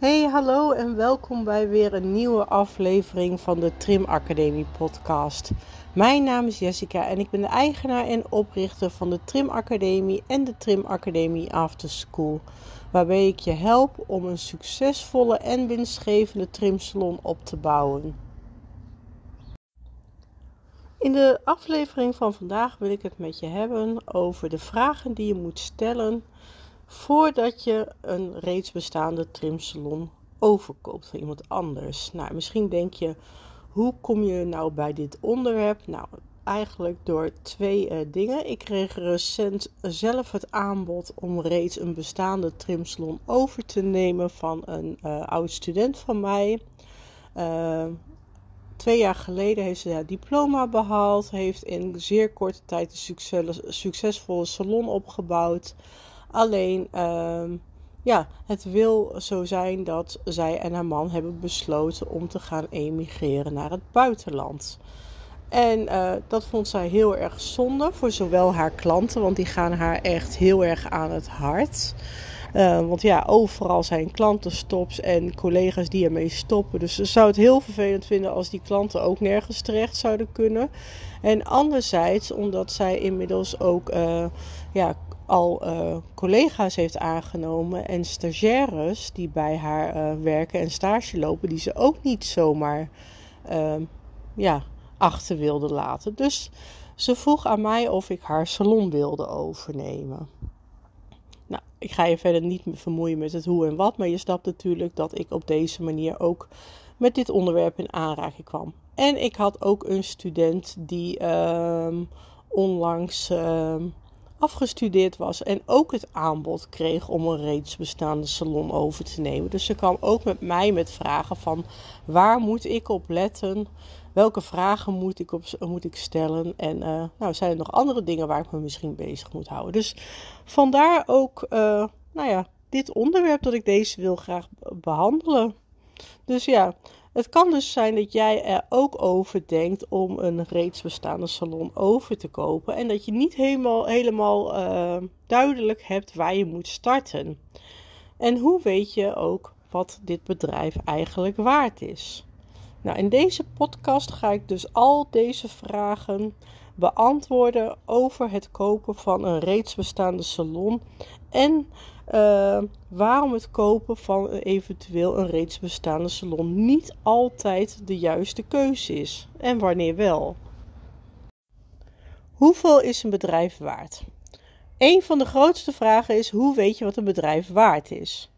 Hey, hallo en welkom bij weer een nieuwe aflevering van de Trim Academie podcast. Mijn naam is Jessica en ik ben de eigenaar en oprichter van de Trim Academie en de Trim Academie After School, waarbij ik je help om een succesvolle en winstgevende trimsalon op te bouwen. In de aflevering van vandaag wil ik het met je hebben over de vragen die je moet stellen voordat je een reeds bestaande trimsalon overkoopt van iemand anders. Nou, misschien denk je, hoe kom je nou bij dit onderwerp? Nou, eigenlijk door twee uh, dingen. Ik kreeg recent zelf het aanbod om reeds een bestaande trimsalon over te nemen van een uh, oud student van mij. Uh, twee jaar geleden heeft ze haar diploma behaald, heeft in zeer korte tijd een succes, succesvolle salon opgebouwd. Alleen, uh, ja, het wil zo zijn dat zij en haar man hebben besloten om te gaan emigreren naar het buitenland. En uh, dat vond zij heel erg zonde voor zowel haar klanten, want die gaan haar echt heel erg aan het hart. Uh, want ja, overal zijn klantenstops en collega's die ermee stoppen. Dus ze zou het heel vervelend vinden als die klanten ook nergens terecht zouden kunnen. En anderzijds, omdat zij inmiddels ook uh, ja, al uh, collega's heeft aangenomen en stagiaires die bij haar uh, werken en stage lopen, die ze ook niet zomaar uh, ja, achter wilde laten. Dus ze vroeg aan mij of ik haar salon wilde overnemen. Nou, ik ga je verder niet vermoeien met het hoe en wat, maar je snapt natuurlijk dat ik op deze manier ook met dit onderwerp in aanraking kwam. En ik had ook een student die ehm, onlangs ehm, afgestudeerd was en ook het aanbod kreeg om een reeds bestaande salon over te nemen. Dus ze kwam ook met mij met vragen van waar moet ik op letten? Welke vragen moet ik, op, moet ik stellen? En uh, nou, zijn er nog andere dingen waar ik me misschien bezig moet houden? Dus vandaar ook uh, nou ja, dit onderwerp dat ik deze wil graag behandelen. Dus ja, het kan dus zijn dat jij er ook over denkt om een reeds bestaande salon over te kopen en dat je niet helemaal, helemaal uh, duidelijk hebt waar je moet starten. En hoe weet je ook wat dit bedrijf eigenlijk waard is? Nou, in deze podcast ga ik dus al deze vragen beantwoorden over het kopen van een reeds bestaande salon en uh, waarom het kopen van eventueel een reeds bestaande salon niet altijd de juiste keuze is en wanneer wel. Hoeveel is een bedrijf waard? Een van de grootste vragen is: hoe weet je wat een bedrijf waard is?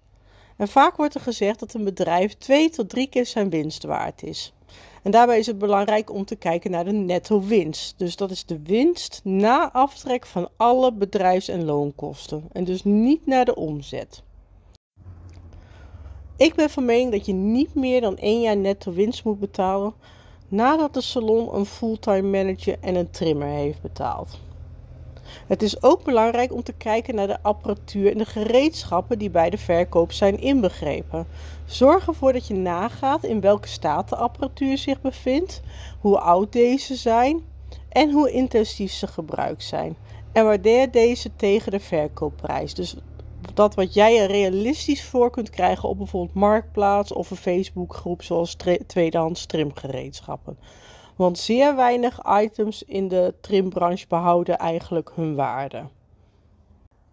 En vaak wordt er gezegd dat een bedrijf twee tot drie keer zijn winst waard is. En daarbij is het belangrijk om te kijken naar de netto winst. Dus dat is de winst na aftrek van alle bedrijfs- en loonkosten. En dus niet naar de omzet. Ik ben van mening dat je niet meer dan één jaar netto winst moet betalen nadat de salon een fulltime manager en een trimmer heeft betaald. Het is ook belangrijk om te kijken naar de apparatuur en de gereedschappen die bij de verkoop zijn inbegrepen. Zorg ervoor dat je nagaat in welke staat de apparatuur zich bevindt, hoe oud deze zijn en hoe intensief ze gebruikt zijn. En waardeer deze tegen de verkoopprijs. Dus dat wat jij er realistisch voor kunt krijgen op bijvoorbeeld Marktplaats of een Facebookgroep zoals tweedehands trimgereedschappen. Want zeer weinig items in de trimbranche behouden eigenlijk hun waarde.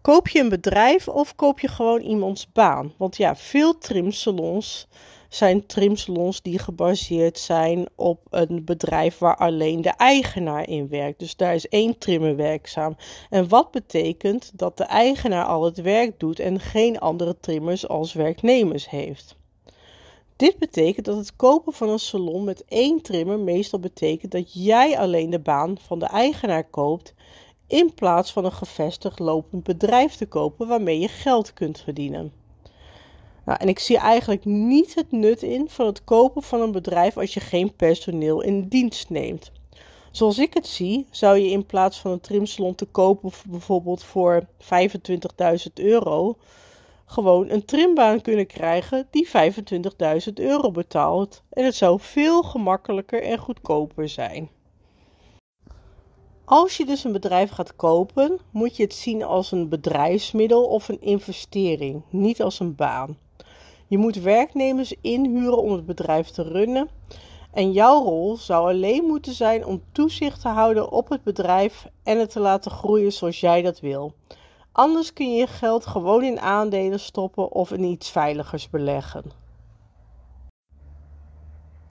Koop je een bedrijf of koop je gewoon iemands baan? Want ja, veel trimsalons zijn trimsalons die gebaseerd zijn op een bedrijf waar alleen de eigenaar in werkt. Dus daar is één trimmer werkzaam. En wat betekent dat de eigenaar al het werk doet en geen andere trimmers als werknemers heeft. Dit betekent dat het kopen van een salon met één trimmer meestal betekent dat jij alleen de baan van de eigenaar koopt, in plaats van een gevestigd lopend bedrijf te kopen waarmee je geld kunt verdienen. Nou, en ik zie eigenlijk niet het nut in van het kopen van een bedrijf als je geen personeel in dienst neemt. Zoals ik het zie, zou je in plaats van een trimsalon te kopen bijvoorbeeld voor 25.000 euro, gewoon een trimbaan kunnen krijgen die 25.000 euro betaalt. En het zou veel gemakkelijker en goedkoper zijn. Als je dus een bedrijf gaat kopen, moet je het zien als een bedrijfsmiddel of een investering, niet als een baan. Je moet werknemers inhuren om het bedrijf te runnen. En jouw rol zou alleen moeten zijn om toezicht te houden op het bedrijf en het te laten groeien zoals jij dat wil. Anders kun je je geld gewoon in aandelen stoppen of in iets veiligers beleggen.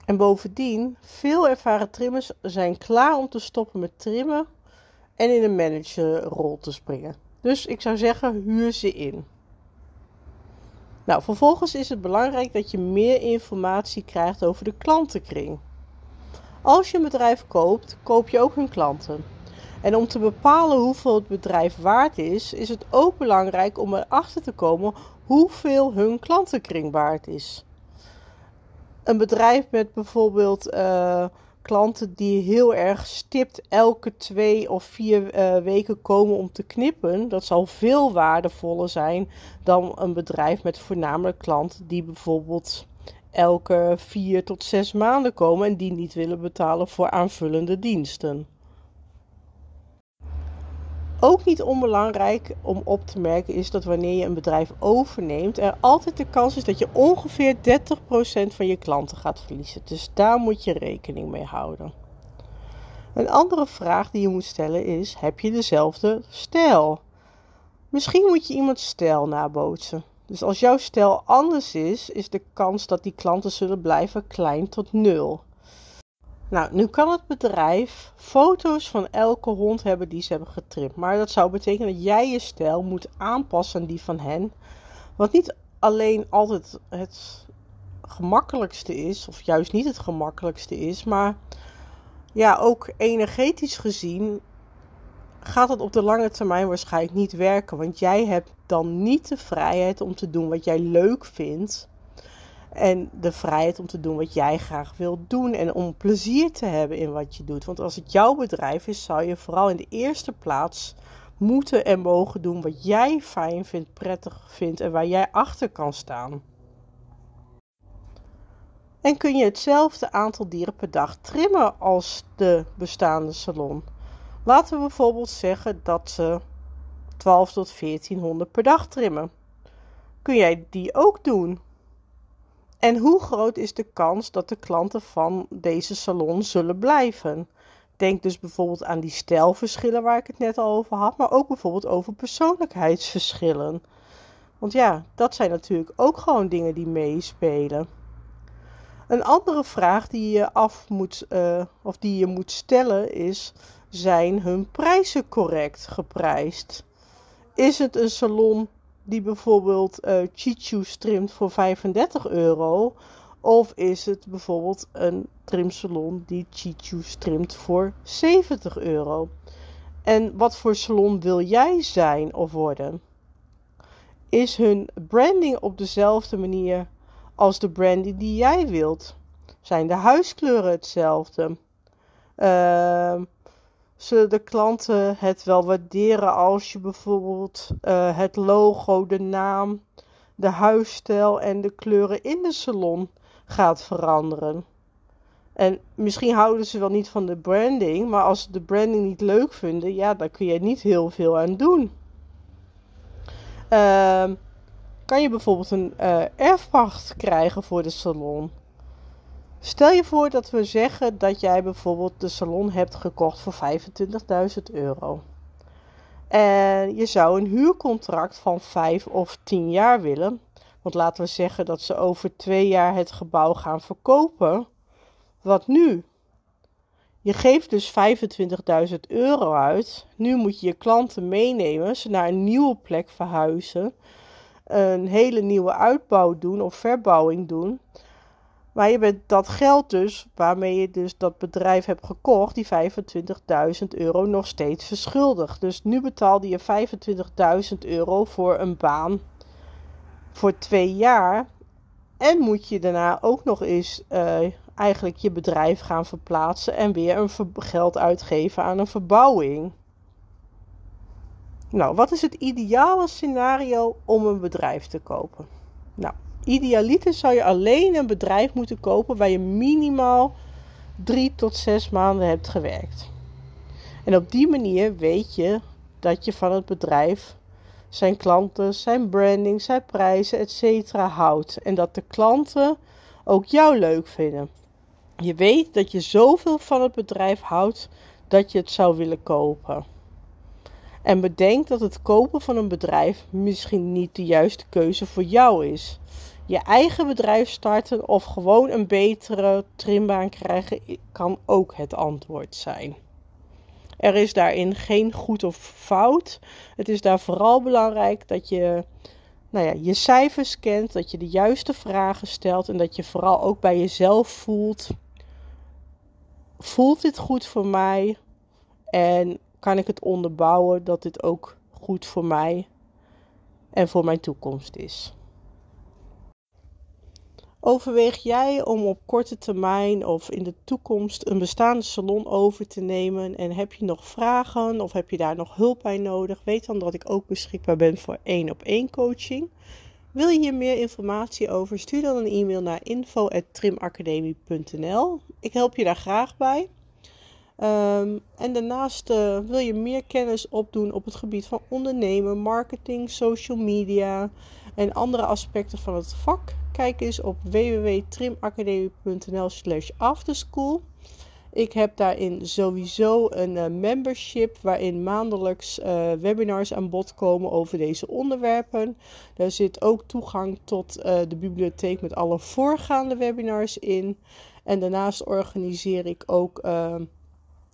En bovendien, veel ervaren trimmers zijn klaar om te stoppen met trimmen en in een managerrol te springen. Dus ik zou zeggen, huur ze in. Nou, vervolgens is het belangrijk dat je meer informatie krijgt over de klantenkring. Als je een bedrijf koopt, koop je ook hun klanten. En om te bepalen hoeveel het bedrijf waard is, is het ook belangrijk om erachter te komen hoeveel hun klantenkring waard is. Een bedrijf met bijvoorbeeld uh, klanten die heel erg stipt elke twee of vier uh, weken komen om te knippen, dat zal veel waardevoller zijn dan een bedrijf met voornamelijk klanten die bijvoorbeeld elke vier tot zes maanden komen en die niet willen betalen voor aanvullende diensten. Ook niet onbelangrijk om op te merken is dat wanneer je een bedrijf overneemt, er altijd de kans is dat je ongeveer 30% van je klanten gaat verliezen. Dus daar moet je rekening mee houden. Een andere vraag die je moet stellen is: heb je dezelfde stijl? Misschien moet je iemands stijl nabootsen. Dus als jouw stijl anders is, is de kans dat die klanten zullen blijven klein tot nul. Nou, nu kan het bedrijf foto's van elke hond hebben die ze hebben getrimd. Maar dat zou betekenen dat jij je stijl moet aanpassen aan die van hen. Wat niet alleen altijd het gemakkelijkste is, of juist niet het gemakkelijkste is, maar ja, ook energetisch gezien gaat het op de lange termijn waarschijnlijk niet werken. Want jij hebt dan niet de vrijheid om te doen wat jij leuk vindt. En de vrijheid om te doen wat jij graag wilt doen. En om plezier te hebben in wat je doet. Want als het jouw bedrijf is, zou je vooral in de eerste plaats moeten en mogen doen wat jij fijn vindt, prettig vindt en waar jij achter kan staan. En kun je hetzelfde aantal dieren per dag trimmen als de bestaande salon? Laten we bijvoorbeeld zeggen dat ze 12 tot 1400 per dag trimmen. Kun jij die ook doen? En hoe groot is de kans dat de klanten van deze salon zullen blijven? Denk dus bijvoorbeeld aan die stijlverschillen waar ik het net al over had, maar ook bijvoorbeeld over persoonlijkheidsverschillen. Want ja, dat zijn natuurlijk ook gewoon dingen die meespelen. Een andere vraag die je af moet, uh, of die je moet stellen is: zijn hun prijzen correct geprijsd? Is het een salon die bijvoorbeeld uh, Chichu's trimt voor 35 euro? Of is het bijvoorbeeld een trimsalon die Chichu's trimt voor 70 euro? En wat voor salon wil jij zijn of worden? Is hun branding op dezelfde manier als de branding die jij wilt? Zijn de huiskleuren hetzelfde? Uh, zullen de klanten het wel waarderen als je bijvoorbeeld uh, het logo, de naam, de huisstijl en de kleuren in de salon gaat veranderen. En misschien houden ze wel niet van de branding, maar als ze de branding niet leuk vinden, ja, dan kun je niet heel veel aan doen. Uh, kan je bijvoorbeeld een uh, erfpacht krijgen voor de salon? Stel je voor dat we zeggen dat jij bijvoorbeeld de salon hebt gekocht voor 25.000 euro. En je zou een huurcontract van 5 of 10 jaar willen. Want laten we zeggen dat ze over 2 jaar het gebouw gaan verkopen. Wat nu? Je geeft dus 25.000 euro uit. Nu moet je je klanten meenemen, ze naar een nieuwe plek verhuizen. Een hele nieuwe uitbouw doen of verbouwing doen. Maar je bent dat geld dus, waarmee je dus dat bedrijf hebt gekocht, die 25.000 euro nog steeds verschuldigd. Dus nu betaalde je 25.000 euro voor een baan voor twee jaar. En moet je daarna ook nog eens uh, eigenlijk je bedrijf gaan verplaatsen en weer een geld uitgeven aan een verbouwing. Nou, wat is het ideale scenario om een bedrijf te kopen? Nou, Idealiter zou je alleen een bedrijf moeten kopen waar je minimaal drie tot zes maanden hebt gewerkt. En op die manier weet je dat je van het bedrijf zijn klanten, zijn branding, zijn prijzen, etc. houdt. En dat de klanten ook jou leuk vinden. Je weet dat je zoveel van het bedrijf houdt dat je het zou willen kopen. En bedenk dat het kopen van een bedrijf misschien niet de juiste keuze voor jou is. Je eigen bedrijf starten of gewoon een betere trimbaan krijgen kan ook het antwoord zijn. Er is daarin geen goed of fout. Het is daar vooral belangrijk dat je nou ja, je cijfers kent, dat je de juiste vragen stelt en dat je vooral ook bij jezelf voelt: voelt dit goed voor mij? En kan ik het onderbouwen dat dit ook goed voor mij en voor mijn toekomst is? Overweeg jij om op korte termijn of in de toekomst een bestaande salon over te nemen? En heb je nog vragen of heb je daar nog hulp bij nodig? Weet dan dat ik ook beschikbaar ben voor één op één coaching. Wil je hier meer informatie over? Stuur dan een e-mail naar info.trimacademie.nl. Ik help je daar graag bij. Ehm, en daarnaast uh, wil je meer kennis opdoen op het gebied van ondernemen, marketing, social media en andere aspecten van het vak. Kijk eens op www.trimacademie.nl/slash afterschool. Ik heb daarin sowieso een uh, membership waarin maandelijks uh, webinars aan bod komen over deze onderwerpen. Daar zit ook toegang tot uh, de bibliotheek met alle voorgaande webinars in. En daarnaast organiseer ik ook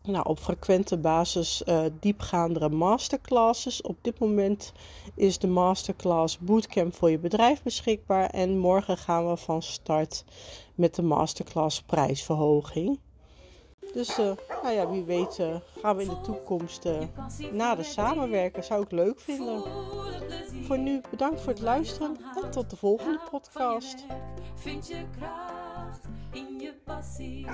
nou, op frequente basis uh, diepgaandere masterclasses. Op dit moment is de masterclass Bootcamp voor je bedrijf beschikbaar. En morgen gaan we van start met de masterclass prijsverhoging. Dus uh, nou ja, wie weet uh, gaan we in de toekomst nader samenwerken. Zou ik leuk vinden. Voor nu bedankt voor het luisteren en tot de volgende podcast. Vind je kracht in je passie.